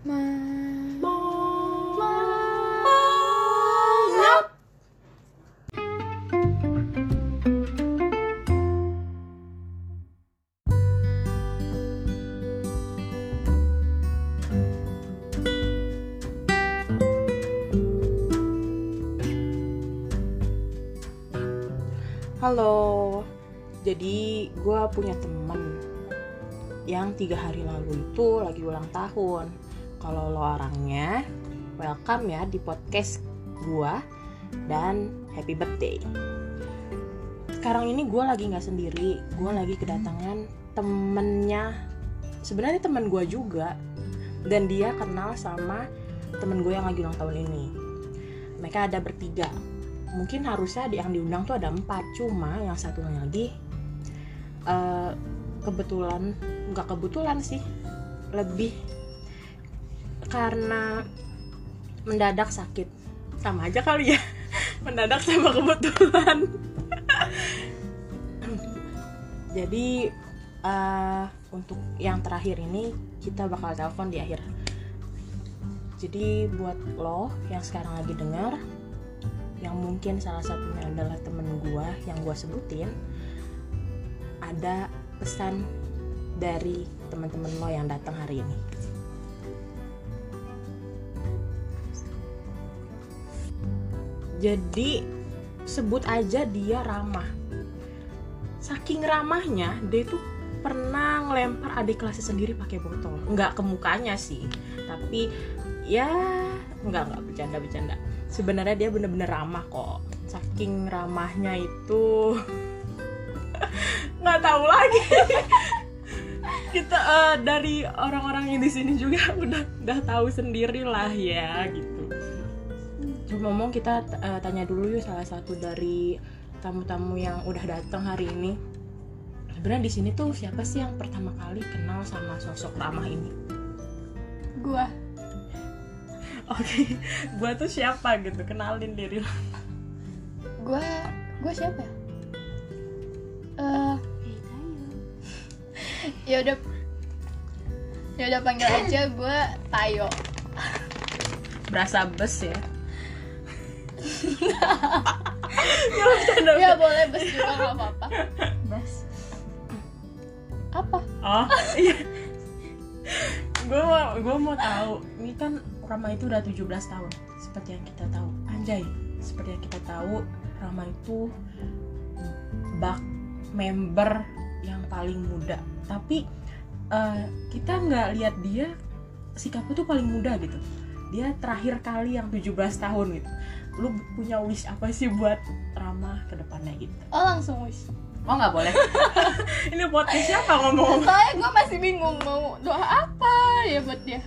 Halo, jadi gue punya temen yang tiga hari lalu itu lagi ulang tahun. Kalau lo orangnya, welcome ya di podcast gue dan happy birthday. Sekarang ini gue lagi nggak sendiri, gue lagi kedatangan temennya. Sebenarnya temen gue juga, dan dia kenal sama temen gue yang lagi ulang tahun ini. Mereka ada bertiga, mungkin harusnya yang diundang tuh ada empat cuma yang satunya lagi uh, kebetulan nggak kebetulan sih lebih karena mendadak sakit. Sama aja kali ya. Mendadak sama kebetulan. Jadi uh, untuk yang terakhir ini kita bakal telepon di akhir. Jadi buat lo yang sekarang lagi dengar yang mungkin salah satunya adalah temen gue yang gue sebutin ada pesan dari teman-teman lo yang datang hari ini jadi sebut aja dia ramah. Saking ramahnya dia itu pernah ngelempar adik kelasnya sendiri pakai botol. Nggak ke mukanya sih tapi ya nggak nggak bercanda bercanda sebenarnya dia bener-bener ramah kok. Saking ramahnya itu nggak tahu lagi. Kita uh, dari orang-orang yang di sini juga udah udah tahu sendiri lah ya gitu ngomong kita uh, tanya dulu yuk salah satu dari tamu-tamu yang udah datang hari ini. Sebenarnya di sini tuh siapa sih yang pertama kali kenal sama sosok ramah ini? Gua. Oke okay. gua tuh siapa gitu? Kenalin diri. Lo gua gua siapa uh, ya udah. Ya udah panggil aja gua Tayo. Berasa bes ya ya, bercanda, ya boleh bes juga nggak apa-apa. Bes apa? Oh iya. Gue mau gue mau tahu. Ini kan Rama itu udah 17 tahun seperti yang kita tahu. Anjay seperti yang kita tahu Rama itu bak member yang paling muda. Tapi uh, kita nggak lihat dia sikapnya tuh paling muda gitu. Dia terakhir kali yang 17 tahun gitu lu punya wish apa sih buat Rama ke depannya gitu oh langsung wish Oh nggak boleh. Ini podcast siapa ngomong? Soalnya gue masih bingung mau doa apa ya buat dia.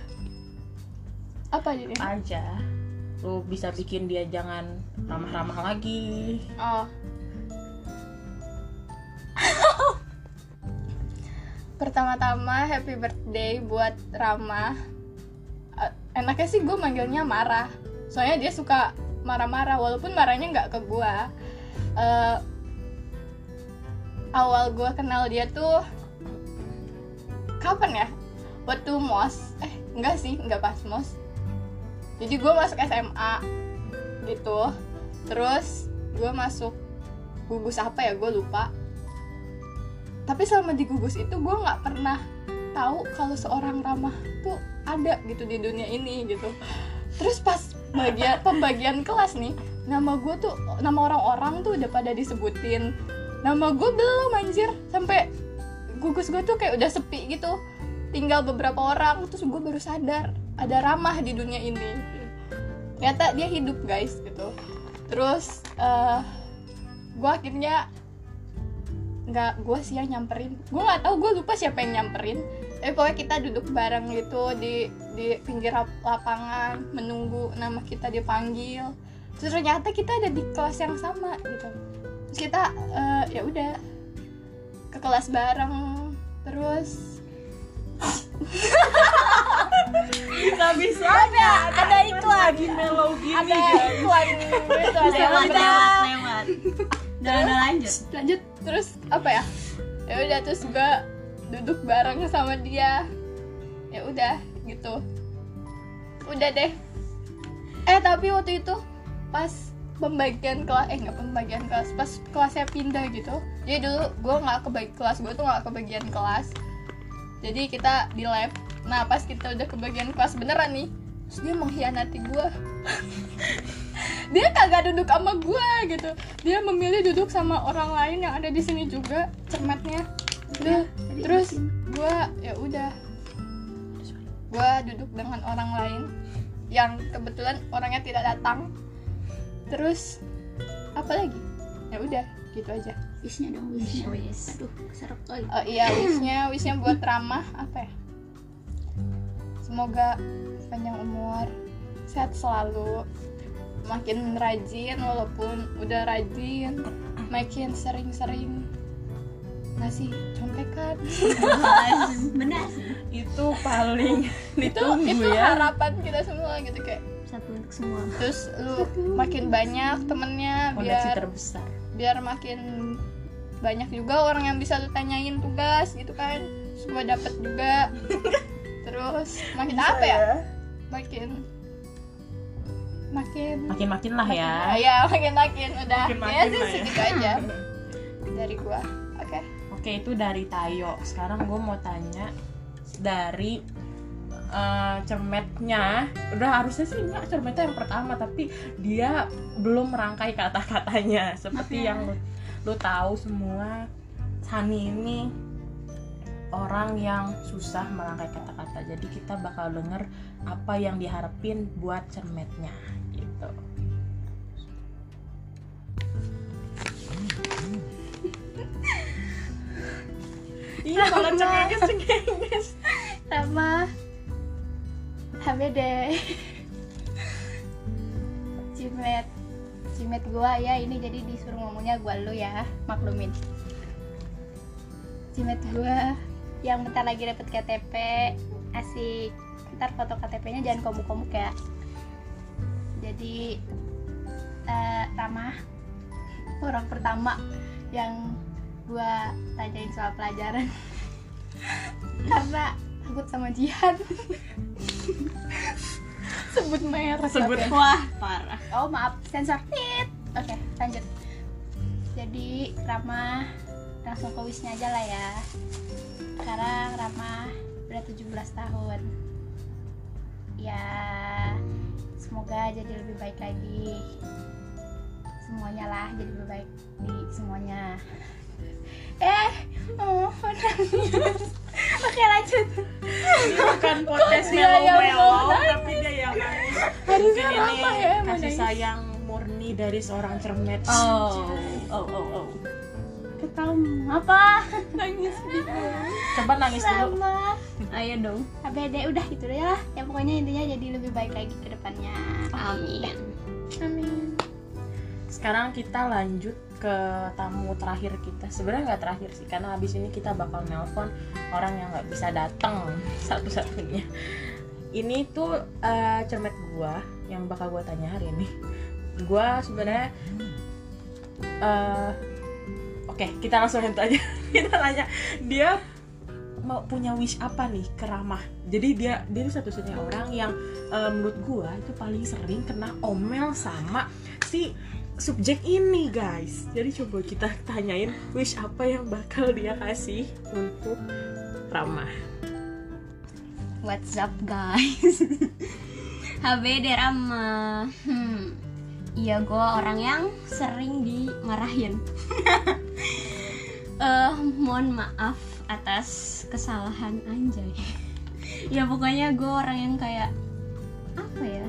Apa jadi? Aja. Lu bisa bikin dia jangan ramah-ramah lagi. Oh. Pertama-tama happy birthday buat Rama. Enaknya sih gue manggilnya marah. Soalnya dia suka marah-marah walaupun marahnya nggak ke gue. Uh, awal gue kenal dia tuh kapan ya? Waktu mos. Eh enggak sih enggak pas mos. Jadi gue masuk SMA gitu. Terus gue masuk gugus apa ya? Gue lupa. Tapi selama di gugus itu gue nggak pernah tahu kalau seorang ramah tuh ada gitu di dunia ini gitu. Terus pas bagian pembagian kelas nih nama gue tuh nama orang-orang tuh udah pada disebutin. Nama gue belum anjir. Sampai gugus gue tuh kayak udah sepi gitu. Tinggal beberapa orang terus gue baru sadar ada ramah di dunia ini. Ternyata dia hidup guys gitu. Terus uh, gue akhirnya nggak gue sih yang nyamperin. Gue nggak tahu gue lupa siapa yang nyamperin tapi pokoknya kita duduk bareng gitu di di pinggir lapangan menunggu nama kita dipanggil. Terus ternyata kita ada di kelas yang sama gitu. Terus kita uh, ya udah ke kelas bareng. Terus bisa bisa ada ada iklan. lagi mellow gini. Ada iklan. Gitu ada lewat ada lewat udah lanjut. Lanjut. Terus apa ya? Ya udah terus gue duduk bareng sama dia. Ya udah gitu. Udah deh. Eh tapi waktu itu pas pembagian kelas eh nggak pembagian kelas pas kelasnya pindah gitu. Jadi dulu gue nggak kebagi kelas gue tuh nggak kebagian kelas. Jadi kita di lab. Nah pas kita udah kebagian kelas beneran nih. Terus dia mengkhianati gue dia kagak duduk sama gue gitu. Dia memilih duduk sama orang lain yang ada di sini juga cermetnya udah terus gue ya udah. Gue duduk dengan orang lain yang kebetulan orangnya tidak datang. Terus apa lagi? Ya udah gitu aja. Wishnya dong, wishnya. Aduh, keserap kali. oh iya wishnya wishnya buat ramah apa ya? Semoga panjang umur sehat selalu. Makin rajin walaupun udah rajin makin sering-sering ngasih contekan. Benar. Sih. itu paling itu ditunggu itu ya. harapan kita semua gitu kayak Satu untuk semua. terus lu makin banyak temennya fondasi biar terbesar. biar makin banyak juga orang yang bisa lu tanyain tugas gitu kan. Terus gue dapet juga. Terus makin apa ya? makin makin makin makin lah ya. ya makin makin udah Makin-makin ya sih ya. segitu aja dari gua oke itu dari Tayo. Sekarang gue mau tanya dari eh, cermetnya. Udah harusnya sih enggak cermetnya yang pertama tapi dia belum merangkai kata-katanya. Seperti ya. yang lu, lu tahu semua Hani ini orang yang susah merangkai kata-kata. Jadi kita bakal denger apa yang diharapin buat cermetnya gitu iya kalau cengenges cengenges sama. HBD Cimet Cimet gua ya ini jadi disuruh ngomongnya gua lu ya maklumin. Cimet gua yang bentar lagi dapet KTP asik. Ntar foto KTP nya jangan komuk-komuk ya. Jadi eh, Ramah orang pertama yang gua tanyain soal pelajaran. Karena takut sama jihad sebut merek. Sebut. oke. Wah, parah. oh maaf sensor. Tit oke lanjut. Jadi Rama langsung ke wisnya aja lah ya. Sekarang Rama udah 17 tahun. Ya semoga jadi lebih baik lagi. Semuanya lah jadi lebih baik di semuanya eh oh nangis oke lanjut. Ini bukan podcast melo-melo tapi dia yang nangis harusnya Rama ya kasih sayang murni dari seorang cermet. Oh, oh, oh, oh. ketawa apa? Nangis gitu. Coba nangis dulu. Ayo dong. ABD udah gitu lah. Ya pokoknya intinya jadi lebih baik lagi ke depannya. Amin. amin. Sekarang kita lanjut ke tamu terakhir kita. Sebenarnya nggak terakhir sih karena habis ini kita bakal nelpon orang yang nggak bisa datang satu-satunya. Ini tuh eh, cermet gua yang bakal gua tanya hari ini. Gua sebenarnya eh, oke kita langsung aja. Kita tanya dia mau punya wish apa nih? Ke Ramah jadi dia dia satu-satunya orang yang eh, menurut gua itu paling sering kena omel sama si subjek ini guys jadi coba kita tanyain wish apa yang bakal dia kasih untuk Ramah What's up guys? HBD Rama. Hmm. Iya, gue orang yang sering dimarahin. Eh, mohon maaf atas kesalahan anjay. ya pokoknya gue orang yang kayak apa ya?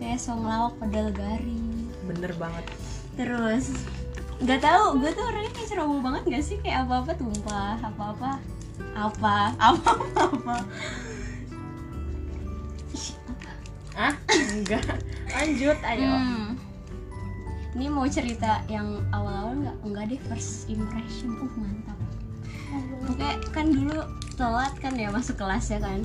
Kayak song lawak padahal garing. bener banget Terus nggak tahu, gue tuh orangnya kayak ceroboh banget gak sih kayak apa apa tumpah, apa apa apa apa apa apa. Ah enggak lanjut ayo Hmm. Ini mau cerita yang awal-awal nggak? Enggak deh first impression. Uh mantap. Oke kan dulu telat kan ya masuk kelas ya kan.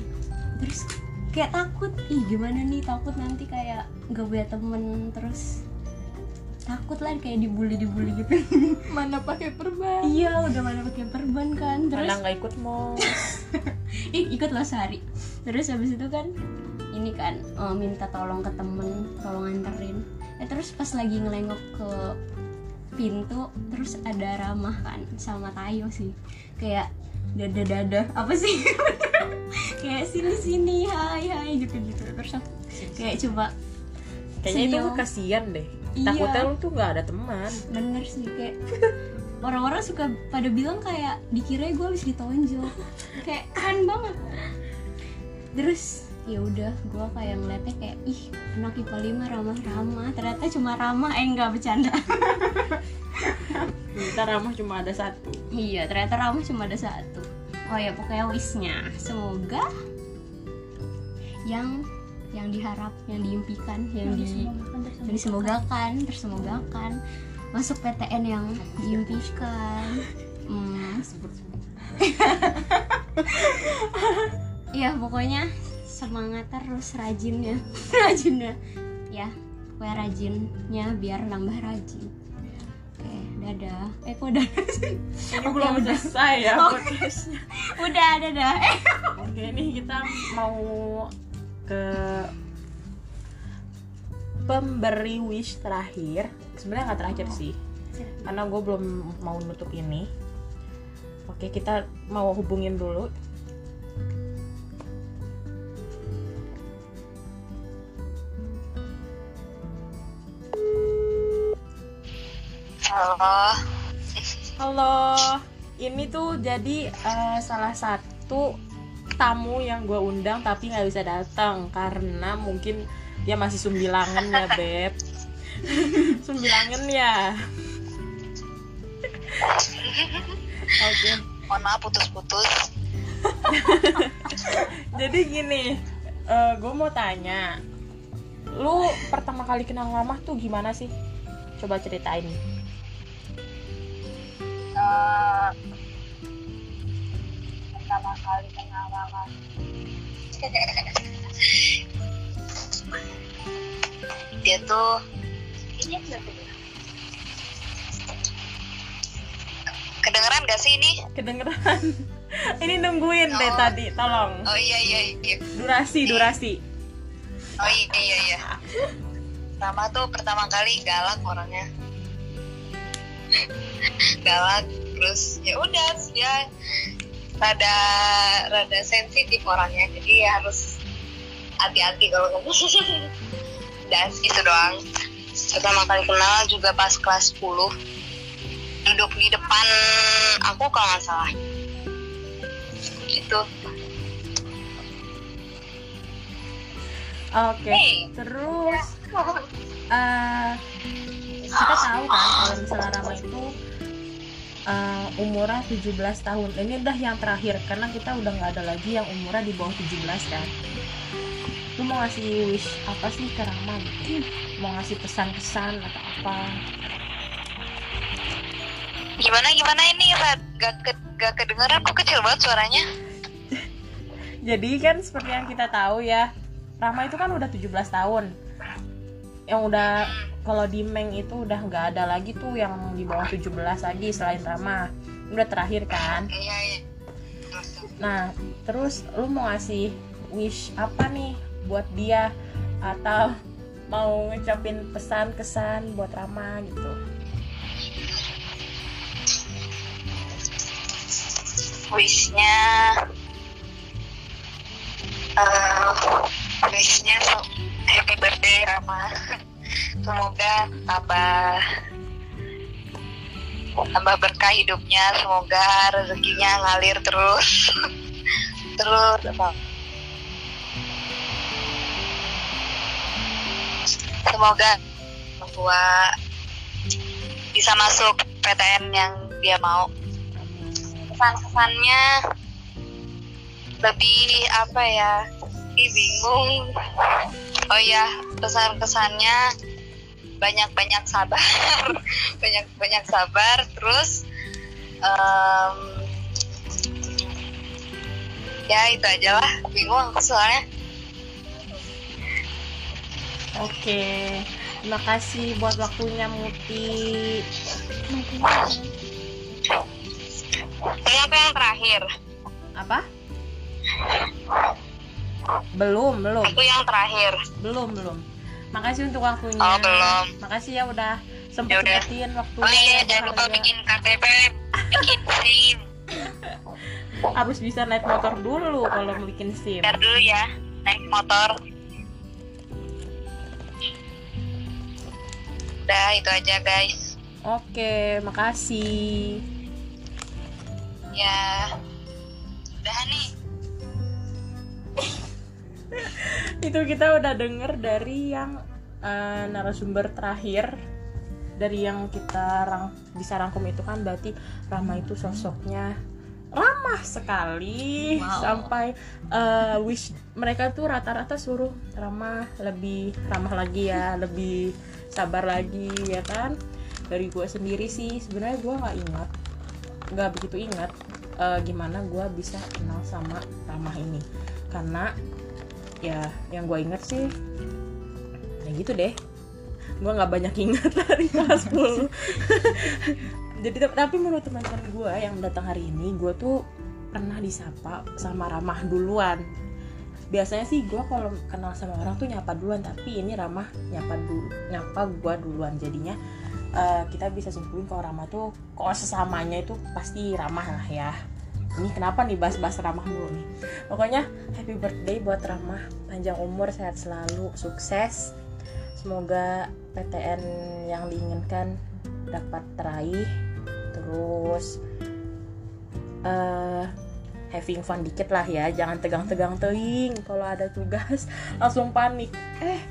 Terus kayak takut. Ih gimana nih takut nanti kayak nggak punya temen terus takut lah kayak dibully dibully gitu. mana pakai perban? Iya udah mana pakai perban kan. Terus mana nggak ikut ih ikut lah sehari. terus habis itu kan ini kan eh, minta tolong ke temen tolong anterin. Eh terus pas lagi ngelengok ke pintu terus ada ramah kan sama Tayo sih. Kayak dada dada apa sih? Kayak sini sini hai hai gitu gitu terus aku kayak coba kayaknya itu kasihan deh Iya. takutnya lu tuh nggak ada teman. Bener sih kayak orang-orang suka pada bilang kayak dikira gue habis ditonjok kayak keren banget. Terus ya udah gue kayak ngeliatnya kayak ih anak IPA 5 ramah-ramah. Ternyata cuma ramah eh enggak bercanda. Kita ramah cuma ada satu. Iya ternyata ramah cuma ada satu. Oh ya pokoknya wishnya semoga yang yang diharap yang diimpikan yang di yang disemogakan tersemogakan. Masuk PTN yang diimpikan. Hmm, ya pokoknya semangat terus rajin ya rajin ya ya pokoknya rajinnya biar nambah rajin. Oke dadah. Eh kok dadah sih? Ini belum udah. selesai ya Oh. podcastnya. udah dadah. Eh oke ini kita mau ke pemberi wish terakhir. Sebenarnya nggak terakhir sih karena gue belum mau nutup ini. Oke kita mau hubungin dulu. Halo. halo. Ini tuh jadi eh, salah satu tamu yang gue undang tapi nggak bisa datang karena mungkin dia masih sumbilangan ya beb. Sumbilangan ya. Oke. Mohon maaf putus-putus. jadi gini gue mau tanya lu pertama kali kenal mamah tuh gimana sih? Coba ceritain. Eh, pertama kali Dia tuh ini kedengeran. Gak sih ini? kedengeran ini nungguin deh Oh. tadi tolong Oh iya iya iya. durasi durasi Oh iya iya iya. Pertama tuh pertama kali galak orangnya. galak terus ya udah dia rada rada sensitif orangnya jadi ya harus hati-hati kalau ngomong. Dan gitu doang. Pertama kali kenal juga pas kelas 10 duduk di depan aku kalau nggak salah gitu oke Hey. terus eh, kita tahu kan kalau misalnya Rama itu eh, umurnya 17 tahun. Ini udah yang terakhir karena kita udah nggak ada lagi yang umurnya di bawah 17 kan? Lu mau ngasih wish apa sih ke Rama gitu mau ngasih pesan-pesan atau apa? Gimana gimana ini Rad? gak, ke, gak kedengeran kok kecil banget suaranya? Jadi kan seperti yang kita tahu ya Rama itu kan udah 17 tahun yang udah kalau di Meng itu udah nggak ada lagi tuh yang di bawah 17 lagi selain Rama. Udah terakhir kan? Iya iya nah terus lu mau ngasih wish apa nih buat dia? Atau mau ngucapin pesan kesan buat Rama gitu? Wishnya eh wishnya so- semoga tambah tambah berkah hidupnya semoga rezekinya ngalir terus. Terus semoga tua bisa masuk PTN yang dia mau. Kesan-kesannya lebih apa ya Ih, bingung. Oh ya pesan-kesannya banyak-banyak sabar. Banyak-banyak sabar. Terus em, ya itu aja lah. Bingung aku soalnya. Oke. Terima kasih buat waktunya Muti. Ini apa yang terakhir? Apa? Belum belum. Aku yang terakhir. belum belum makasih untuk waktunya Oh, belum. makasih ya udah Ya sempat sempetin waktu Oh iya, jangan lupa bikin KTP, bikin SIM. harus bisa naik motor dulu kalau bikin sim Ntar dulu ya, naik motor. Udah, itu aja guys. oke makasih Ya, udah nih. itu kita udah denger dari yang eh, narasumber terakhir. Dari yang kita rang bisa rangkum itu kan berarti Rama itu sosoknya ramah sekali. Wow. sampai eh, wish mereka tuh rata-rata suruh Rama lebih ramah lagi ya lebih sabar lagi ya kan? Dari gue sendiri sih sebenarnya gue nggak ingat nggak begitu ingat eh, gimana gue bisa kenal sama Ramah ini. Karena ya yang gue inget sih ya gitu deh. Gue nggak banyak ingat dari kelas 10 jadi tap- tapi menurut teman-teman gue yang datang hari ini gue tuh pernah disapa sama ramah duluan. Biasanya sih gue kalau kenal sama orang tuh nyapa duluan tapi ini ramah nyapa dulu nyapa gue duluan. Jadinya eh, kita bisa simpulin kalau ramah tuh kalau sesamanya itu pasti ramah lah ya ini kenapa nih bahas-bahas ramah dulu nih? Pokoknya happy birthday buat ramah. Panjang umur sehat selalu sukses. Semoga PTN yang diinginkan dapat teraih terus. Eh having fun dikit lah ya jangan tegang-tegang teing. Kalau ada tugas langsung panik. Eh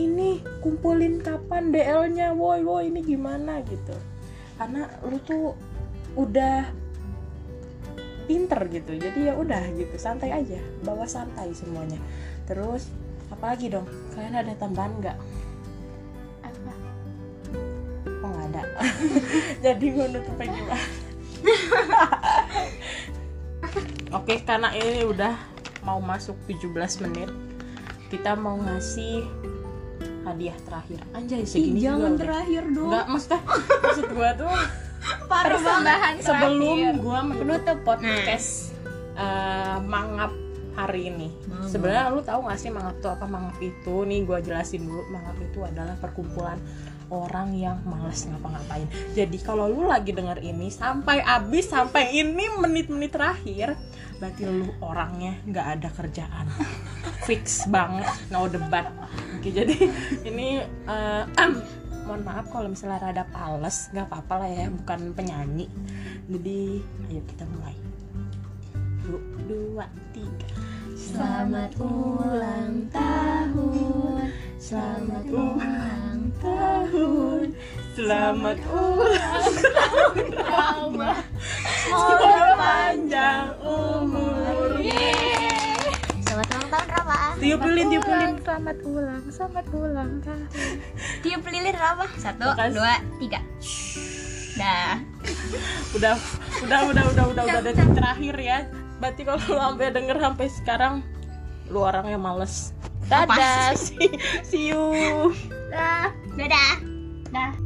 ini kumpulin kapan DL-nya woi woi ini gimana gitu. Karena lu tuh udah pinter gitu. Jadi ya udah gitu santai aja bawa santai semuanya. Terus apalagi dong? Kalian ada tambahan nggak? Apa? oh nggak ada. Jadi gue nutupnya gimana? Oke karena ini udah mau masuk 17 menit kita mau ngasih hadiah terakhir. Anjay Ih, segini juga jangan udah. terakhir dong. Enggak, maksudnya maksud gua tuh Persembahan sebelum gua menutup podcast eh, mangap hari ini. Sebenarnya lu tahu gak sih mangap itu apa? Mangap itu nih gua jelasin dulu. Mangap itu adalah perkumpulan orang yang males ngapa-ngapain. Jadi kalau lu lagi denger ini sampai abis sampai ini menit-menit terakhir, berarti lu orangnya nggak ada kerjaan. Fix banget, no debat. Oke, jadi ini eh, mohon maaf kalau misalnya rada pales, nggak apa-apa lah ya, bukan penyanyi. Jadi ayo kita mulai. Satu, dua, tiga. Selamat ulang tahun Selamat ulang tahun Selamat ulang tahun Selamat ulang, selamat ulang tahun. Tiup lilin Rama Satu, Makasih. dua, tiga. Dah. Udah, udah, udah, udah, udah, udah detik terakhir ya. Berarti kalau lu sampai denger sampai sekarang Lu orangnya males. Dadah, see, see you. Dah. Dadah. Dah.